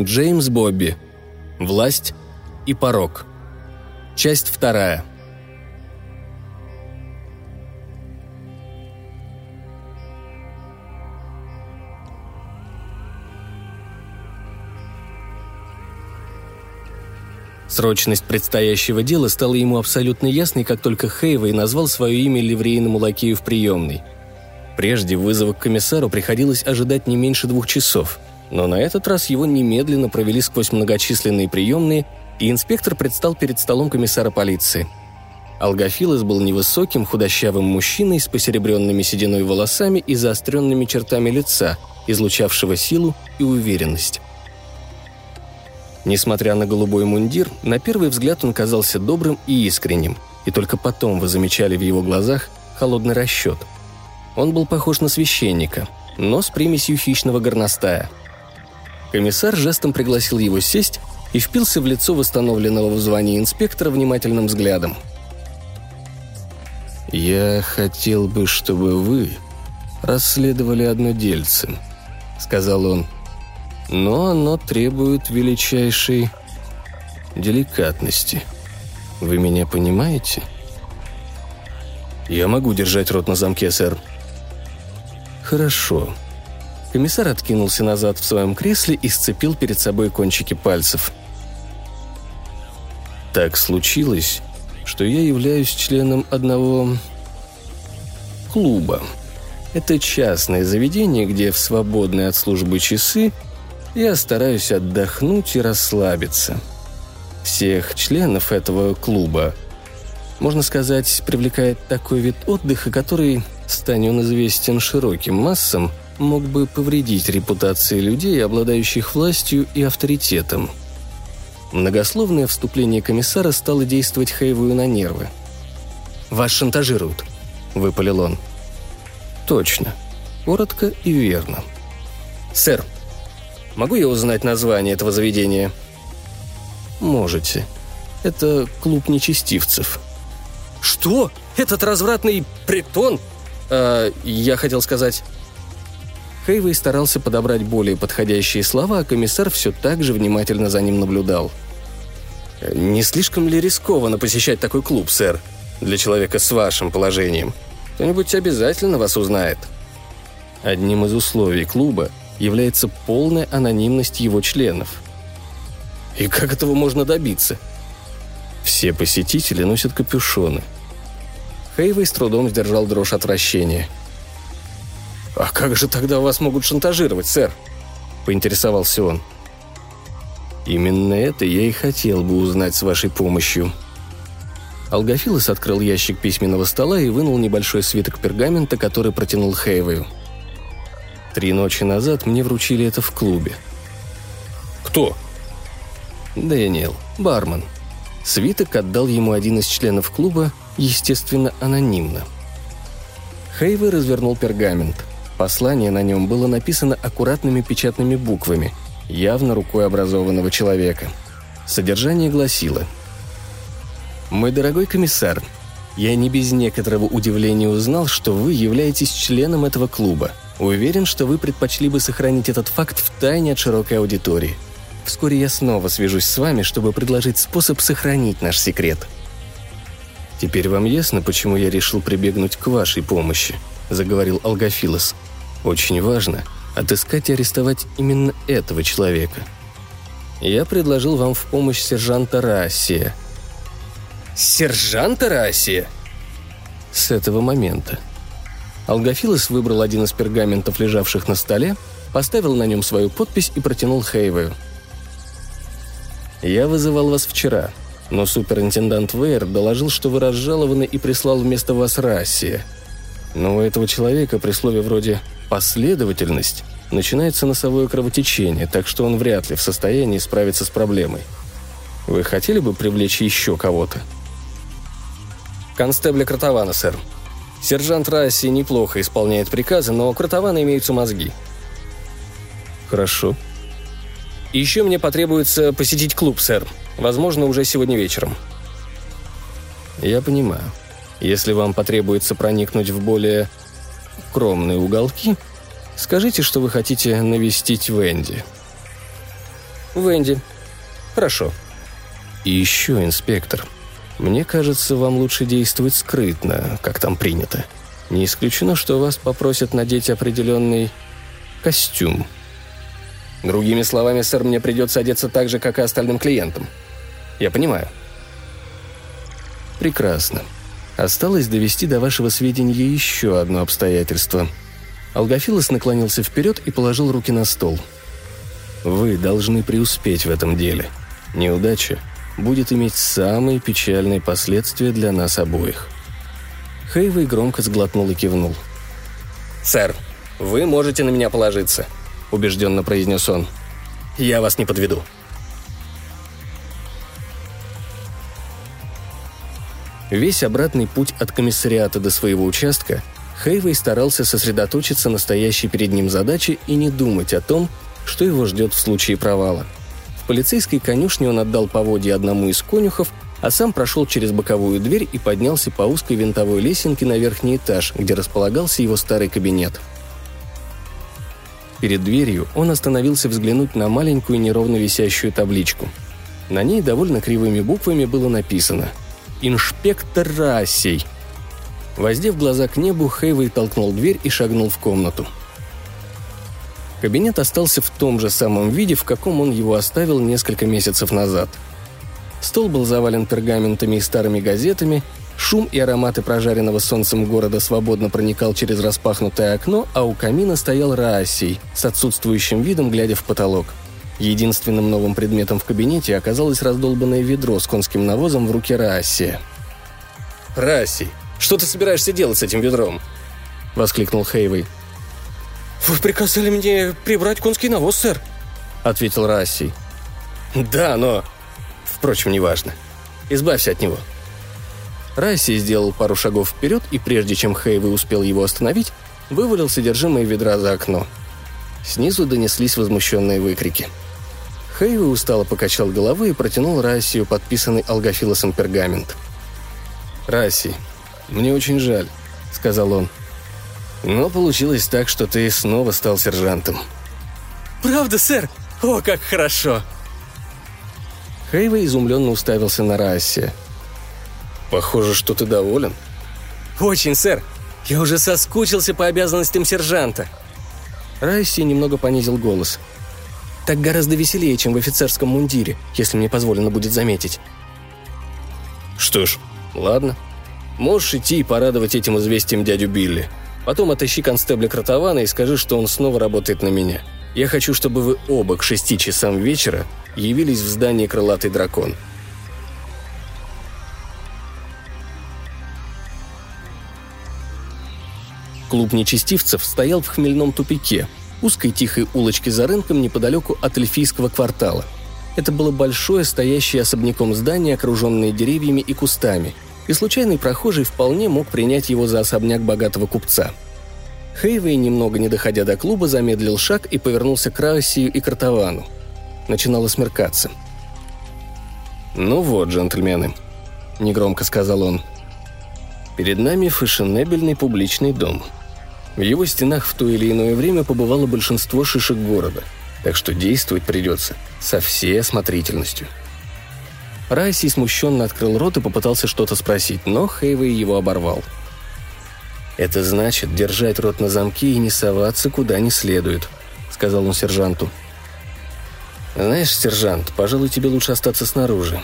Джеймс Бобби. Власть и порог. Часть вторая. Срочность предстоящего дела стала ему абсолютно ясной, как только Хейвей назвал свое имя ливрейному лакею в приемной. Прежде вызова к комиссару приходилось ожидать не меньше двух часов, но на этот раз его немедленно провели сквозь многочисленные приемные, и инспектор предстал перед столом комиссара полиции. Алгофилос был невысоким, худощавым мужчиной с посеребренными сединой волосами и заостренными чертами лица, излучавшего силу и уверенность. Несмотря на голубой мундир, на первый взгляд он казался добрым и искренним, и только потом вы замечали в его глазах холодный расчет. Он был похож на священника, но с примесью хищного горностая. Комиссар жестом пригласил его сесть и впился в лицо восстановленного в звании инспектора внимательным взглядом. «Я хотел бы, чтобы вы расследовали одно дельце», — сказал он но оно требует величайшей деликатности. Вы меня понимаете? Я могу держать рот на замке, сэр. Хорошо. Комиссар откинулся назад в своем кресле и сцепил перед собой кончики пальцев. Так случилось, что я являюсь членом одного клуба. Это частное заведение, где в свободные от службы часы я стараюсь отдохнуть и расслабиться. Всех членов этого клуба, можно сказать, привлекает такой вид отдыха, который, станет он известен широким массам, мог бы повредить репутации людей, обладающих властью и авторитетом. Многословное вступление комиссара стало действовать Хейвую на нервы. «Вас шантажируют», — выпалил он. «Точно. Коротко и верно». «Сэр, Могу я узнать название этого заведения?» «Можете. Это клуб нечестивцев». «Что? Этот развратный притон?» э, «Я хотел сказать...» Хейвей старался подобрать более подходящие слова, а комиссар все так же внимательно за ним наблюдал. «Не слишком ли рискованно посещать такой клуб, сэр? Для человека с вашим положением. Кто-нибудь обязательно вас узнает». Одним из условий клуба является полная анонимность его членов. И как этого можно добиться? Все посетители носят капюшоны. Хейвей с трудом сдержал дрожь отвращения. «А как же тогда вас могут шантажировать, сэр?» – поинтересовался он. «Именно это я и хотел бы узнать с вашей помощью», Алгофилос открыл ящик письменного стола и вынул небольшой свиток пергамента, который протянул Хейвею. Три ночи назад мне вручили это в клубе. «Кто?» «Дэниел, бармен». Свиток отдал ему один из членов клуба, естественно, анонимно. Хейвей развернул пергамент. Послание на нем было написано аккуратными печатными буквами, явно рукой образованного человека. Содержание гласило «Мой дорогой комиссар, я не без некоторого удивления узнал, что вы являетесь членом этого клуба – Уверен, что вы предпочли бы сохранить этот факт в тайне от широкой аудитории. Вскоре я снова свяжусь с вами, чтобы предложить способ сохранить наш секрет. Теперь вам ясно, почему я решил прибегнуть к вашей помощи, заговорил Алгофилос. Очень важно отыскать и арестовать именно этого человека. Я предложил вам в помощь сержанта Рассия. Сержанта Рассия? С этого момента – Алгофилос выбрал один из пергаментов, лежавших на столе, поставил на нем свою подпись и протянул Хейвею. «Я вызывал вас вчера, но суперинтендант Вейер доложил, что вы разжалованы и прислал вместо вас Рассия. Но у этого человека при слове вроде «последовательность» начинается носовое кровотечение, так что он вряд ли в состоянии справиться с проблемой. Вы хотели бы привлечь еще кого-то?» «Констебля Кротована, сэр», Сержант Расси неплохо исполняет приказы, но у Кротована имеются мозги. Хорошо. Еще мне потребуется посетить клуб, сэр. Возможно, уже сегодня вечером. Я понимаю. Если вам потребуется проникнуть в более укромные уголки, скажите, что вы хотите навестить Венди. Венди. Хорошо. И еще, инспектор. Мне кажется, вам лучше действовать скрытно, как там принято. Не исключено, что вас попросят надеть определенный костюм. Другими словами, сэр, мне придется одеться так же, как и остальным клиентам. Я понимаю. Прекрасно. Осталось довести до вашего сведения еще одно обстоятельство. Алгофилос наклонился вперед и положил руки на стол. Вы должны преуспеть в этом деле. Неудача будет иметь самые печальные последствия для нас обоих. Хейвей громко сглотнул и кивнул. «Сэр, вы можете на меня положиться», — убежденно произнес он. «Я вас не подведу». Весь обратный путь от комиссариата до своего участка Хейвей старался сосредоточиться на стоящей перед ним задаче и не думать о том, что его ждет в случае провала. В полицейской конюшне он отдал поводье одному из конюхов, а сам прошел через боковую дверь и поднялся по узкой винтовой лесенке на верхний этаж, где располагался его старый кабинет. Перед дверью он остановился взглянуть на маленькую неровно висящую табличку. На ней довольно кривыми буквами было написано – «Инспектор Рассей». Воздев глаза к небу, Хейвей толкнул дверь и шагнул в комнату. Кабинет остался в том же самом виде, в каком он его оставил несколько месяцев назад. Стол был завален пергаментами и старыми газетами, шум и ароматы прожаренного солнцем города свободно проникал через распахнутое окно, а у камина стоял Раасий с отсутствующим видом, глядя в потолок – Единственным новым предметом в кабинете оказалось раздолбанное ведро с конским навозом в руке Рааси. «Рааси, что ты собираешься делать с этим ведром?» — воскликнул Хейвей. «Вы приказали мне прибрать конский навоз, сэр», — ответил Расси. «Да, но... Впрочем, неважно. Избавься от него». Расси сделал пару шагов вперед, и прежде чем Хейвей успел его остановить, вывалил содержимое ведра за окно. Снизу донеслись возмущенные выкрики — Хейви устало покачал головой и протянул Рассию подписанный алгофилосом пергамент. «Расси, мне очень жаль», — сказал он. «Но получилось так, что ты снова стал сержантом». «Правда, сэр? О, как хорошо!» Хейва изумленно уставился на Расси. «Похоже, что ты доволен». «Очень, сэр. Я уже соскучился по обязанностям сержанта». Расси немного понизил голос — так гораздо веселее, чем в офицерском мундире, если мне позволено будет заметить. Что ж, ладно. Можешь идти и порадовать этим известием дядю Билли. Потом отыщи констебля Кротована и скажи, что он снова работает на меня. Я хочу, чтобы вы оба к шести часам вечера явились в здании «Крылатый дракон». Клуб нечестивцев стоял в хмельном тупике, узкой тихой улочке за рынком неподалеку от эльфийского квартала. Это было большое, стоящее особняком здание, окруженное деревьями и кустами, и случайный прохожий вполне мог принять его за особняк богатого купца. Хейвей, немного не доходя до клуба, замедлил шаг и повернулся к Раосию и Картавану. Начинало смеркаться. «Ну вот, джентльмены», — негромко сказал он. «Перед нами фешенебельный публичный дом. В его стенах в то или иное время побывало большинство шишек города, так что действовать придется со всей осмотрительностью. Райси смущенно открыл рот и попытался что-то спросить, но Хейвей его оборвал. «Это значит держать рот на замке и не соваться куда не следует», — сказал он сержанту. «Знаешь, сержант, пожалуй, тебе лучше остаться снаружи.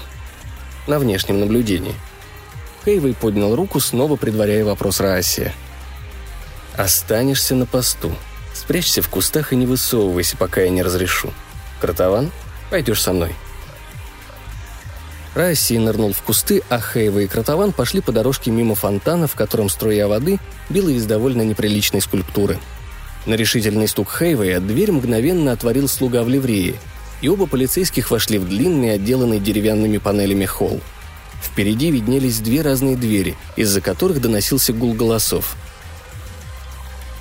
На внешнем наблюдении». Хейвей поднял руку, снова предваряя вопрос Раасия. Останешься на посту. Спрячься в кустах и не высовывайся, пока я не разрешу. Кротован, пойдешь со мной». Расси нырнул в кусты, а Хейва и Кротован пошли по дорожке мимо фонтана, в котором струя воды била из довольно неприличной скульптуры. На решительный стук Хейвея дверь мгновенно отворил слуга в ливрее, и оба полицейских вошли в длинный, отделанный деревянными панелями холл. Впереди виднелись две разные двери, из-за которых доносился гул голосов.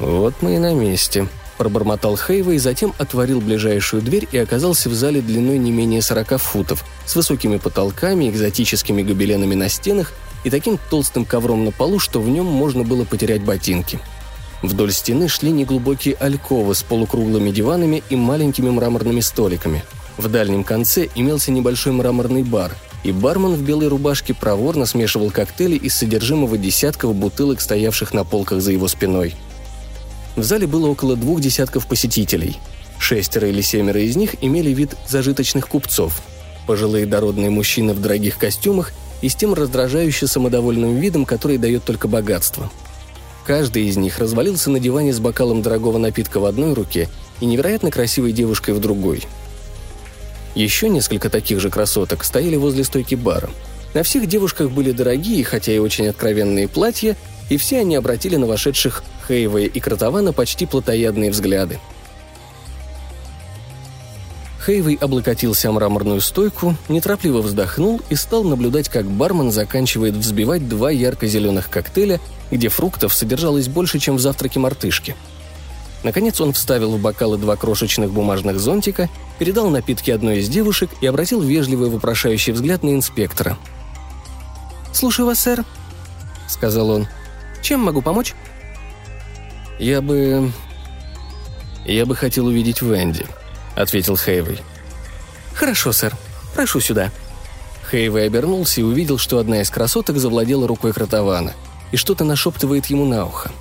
«Вот мы и на месте», – пробормотал Хейва и затем отворил ближайшую дверь и оказался в зале длиной не менее 40 футов, с высокими потолками, экзотическими гобеленами на стенах и таким толстым ковром на полу, что в нем можно было потерять ботинки. Вдоль стены шли неглубокие альковы с полукруглыми диванами и маленькими мраморными столиками. В дальнем конце имелся небольшой мраморный бар, и бармен в белой рубашке проворно смешивал коктейли из содержимого десятков бутылок, стоявших на полках за его спиной. В зале было около двух десятков посетителей. Шестеро или семеро из них имели вид зажиточных купцов. Пожилые дородные мужчины в дорогих костюмах и с тем раздражающе самодовольным видом, который дает только богатство. Каждый из них развалился на диване с бокалом дорогого напитка в одной руке и невероятно красивой девушкой в другой – еще несколько таких же красоток стояли возле стойки бара. На всех девушках были дорогие, хотя и очень откровенные платья, и все они обратили на вошедших Хейвая и Кротована почти плотоядные взгляды. Хейвей облокотился о мраморную стойку, неторопливо вздохнул и стал наблюдать, как бармен заканчивает взбивать два ярко-зеленых коктейля, где фруктов содержалось больше, чем в завтраке мартышки – Наконец он вставил в бокалы два крошечных бумажных зонтика, передал напитки одной из девушек и обратил вежливый вопрошающий взгляд на инспектора. «Слушаю вас, сэр», — сказал он. «Чем могу помочь?» «Я бы... я бы хотел увидеть Венди», — ответил Хейвей. «Хорошо, сэр. Прошу сюда». Хейвей обернулся и увидел, что одна из красоток завладела рукой Кротована и что-то нашептывает ему на ухо.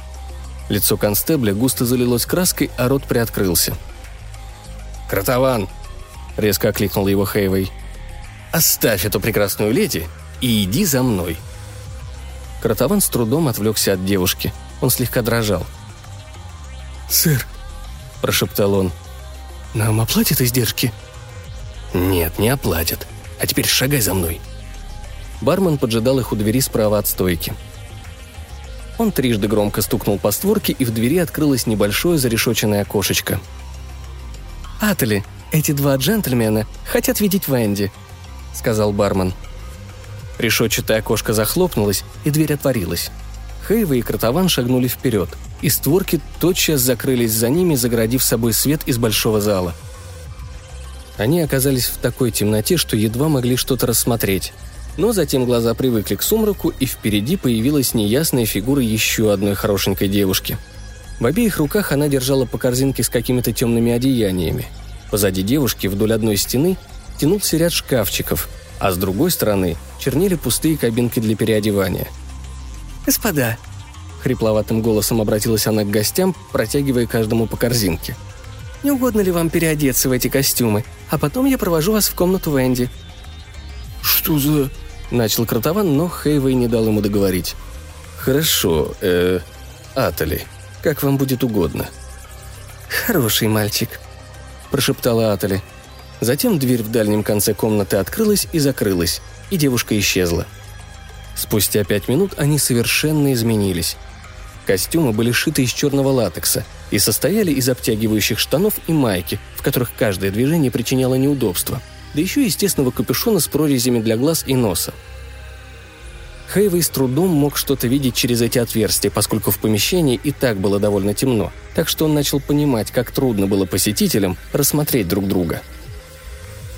Лицо констебля густо залилось краской, а рот приоткрылся. «Кротован!» — резко окликнул его Хейвей. «Оставь эту прекрасную леди и иди за мной!» Кротован с трудом отвлекся от девушки. Он слегка дрожал. «Сэр», — прошептал он, — «нам оплатят издержки?» «Нет, не оплатят. А теперь шагай за мной». Бармен поджидал их у двери справа от стойки. Он трижды громко стукнул по створке, и в двери открылось небольшое зарешоченное окошечко. «Атали, эти два джентльмена хотят видеть Венди», — сказал бармен. Решетчатое окошко захлопнулось, и дверь отворилась. Хейва и Кротован шагнули вперед, и створки тотчас закрылись за ними, загородив собой свет из большого зала. Они оказались в такой темноте, что едва могли что-то рассмотреть. Но затем глаза привыкли к сумраку, и впереди появилась неясная фигура еще одной хорошенькой девушки. В обеих руках она держала по корзинке с какими-то темными одеяниями. Позади девушки вдоль одной стены тянулся ряд шкафчиков, а с другой стороны чернели пустые кабинки для переодевания. «Господа», — хрипловатым голосом обратилась она к гостям, протягивая каждому по корзинке. «Не угодно ли вам переодеться в эти костюмы? А потом я провожу вас в комнату Венди». «Что за...» — начал Кротован, но Хейвей не дал ему договорить. «Хорошо, э... Атали, как вам будет угодно». «Хороший мальчик», — прошептала Атали. Затем дверь в дальнем конце комнаты открылась и закрылась, и девушка исчезла. Спустя пять минут они совершенно изменились. Костюмы были шиты из черного латекса и состояли из обтягивающих штанов и майки, в которых каждое движение причиняло неудобство — да еще естественного капюшона с прорезями для глаз и носа. Хейвей с трудом мог что-то видеть через эти отверстия, поскольку в помещении и так было довольно темно, так что он начал понимать, как трудно было посетителям рассмотреть друг друга.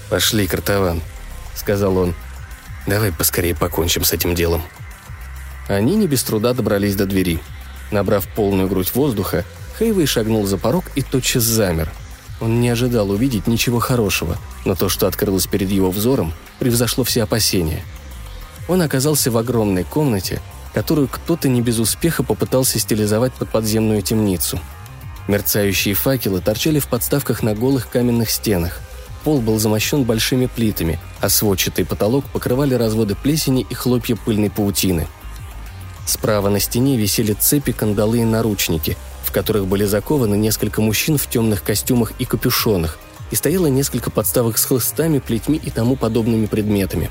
«Пошли, Картаван», — сказал он. «Давай поскорее покончим с этим делом». Они не без труда добрались до двери. Набрав полную грудь воздуха, Хейвей шагнул за порог и тотчас замер — он не ожидал увидеть ничего хорошего, но то, что открылось перед его взором, превзошло все опасения. Он оказался в огромной комнате, которую кто-то не без успеха попытался стилизовать под подземную темницу. Мерцающие факелы торчали в подставках на голых каменных стенах. Пол был замощен большими плитами, а сводчатый потолок покрывали разводы плесени и хлопья пыльной паутины. Справа на стене висели цепи, кандалы и наручники – в которых были закованы несколько мужчин в темных костюмах и капюшонах, и стояло несколько подставок с хлыстами, плетьми и тому подобными предметами.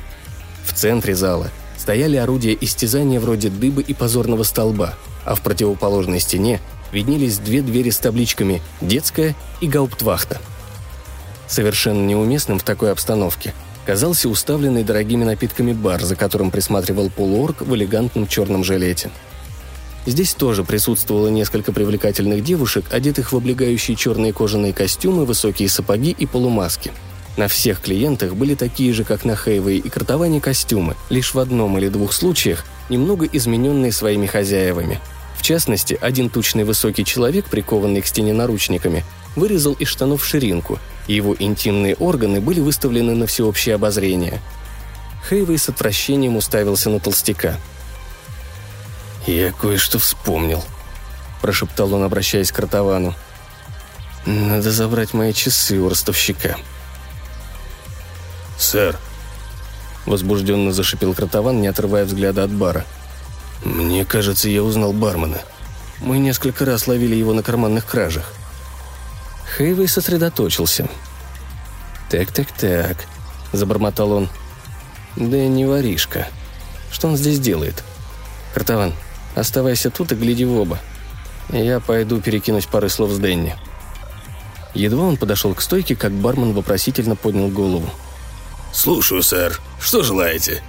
В центре зала стояли орудия истязания вроде дыбы и позорного столба, а в противоположной стене виднелись две двери с табличками «Детская» и «Гауптвахта». Совершенно неуместным в такой обстановке казался уставленный дорогими напитками бар, за которым присматривал полуорг в элегантном черном жилете – Здесь тоже присутствовало несколько привлекательных девушек, одетых в облегающие черные кожаные костюмы, высокие сапоги и полумаски. На всех клиентах были такие же, как на Хейвей и Картоване костюмы, лишь в одном или двух случаях немного измененные своими хозяевами. В частности, один тучный высокий человек, прикованный к стене наручниками, вырезал из штанов ширинку, его интимные органы были выставлены на всеобщее обозрение. Хейвей с отвращением уставился на толстяка. «Я кое-что вспомнил», – прошептал он, обращаясь к Ротовану. «Надо забрать мои часы у ростовщика». «Сэр», – возбужденно зашипел Кротован, не отрывая взгляда от бара. «Мне кажется, я узнал бармена. Мы несколько раз ловили его на карманных кражах». Хейвей сосредоточился. «Так-так-так», – забормотал он. «Да не воришка. Что он здесь делает?» «Картаван, оставайся тут и гляди в оба. Я пойду перекинуть пары слов с Дэнни». Едва он подошел к стойке, как бармен вопросительно поднял голову. «Слушаю, сэр. Что желаете?»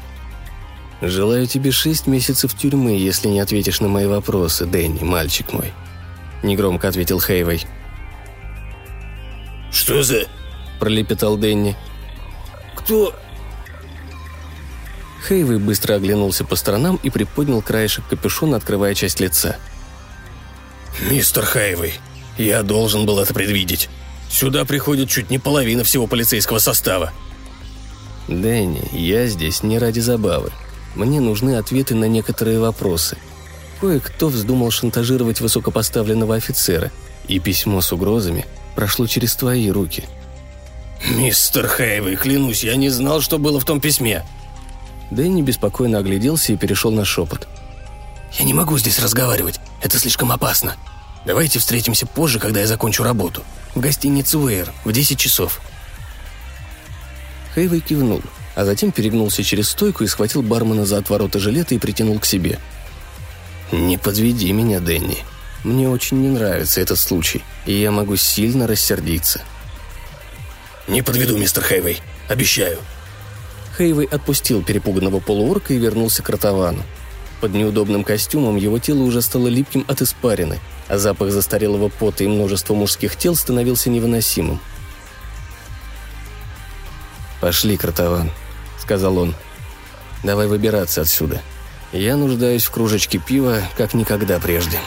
«Желаю тебе шесть месяцев тюрьмы, если не ответишь на мои вопросы, Дэнни, мальчик мой», — негромко ответил Хейвей. «Что за...» — пролепетал Дэнни. «Кто...» Хейвей быстро оглянулся по сторонам и приподнял краешек капюшона, открывая часть лица. «Мистер Хейвей, я должен был это предвидеть. Сюда приходит чуть не половина всего полицейского состава». «Дэнни, я здесь не ради забавы. Мне нужны ответы на некоторые вопросы. Кое-кто вздумал шантажировать высокопоставленного офицера, и письмо с угрозами прошло через твои руки». «Мистер Хейвей, клянусь, я не знал, что было в том письме», Дэнни беспокойно огляделся и перешел на шепот. «Я не могу здесь разговаривать. Это слишком опасно. Давайте встретимся позже, когда я закончу работу. В гостинице Уэйр в 10 часов». Хейвей кивнул, а затем перегнулся через стойку и схватил бармена за отвороты жилета и притянул к себе. «Не подведи меня, Дэнни. Мне очень не нравится этот случай, и я могу сильно рассердиться». «Не подведу, мистер Хейвей. Обещаю», Хейвей отпустил перепуганного полуорка и вернулся к Ротовану. Под неудобным костюмом его тело уже стало липким от испарины, а запах застарелого пота и множества мужских тел становился невыносимым. «Пошли, Кротован», — сказал он. «Давай выбираться отсюда. Я нуждаюсь в кружечке пива, как никогда прежде».